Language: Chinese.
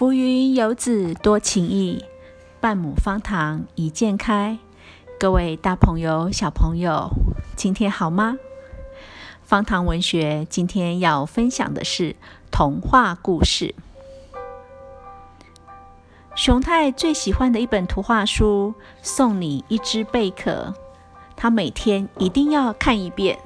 浮云游子多情意半亩方塘一鉴开。各位大朋友小朋友今天好吗？方塘文学今天要分享的是童话故事。熊太最喜欢的一本图画书送你一只贝壳他每天一定要看一遍。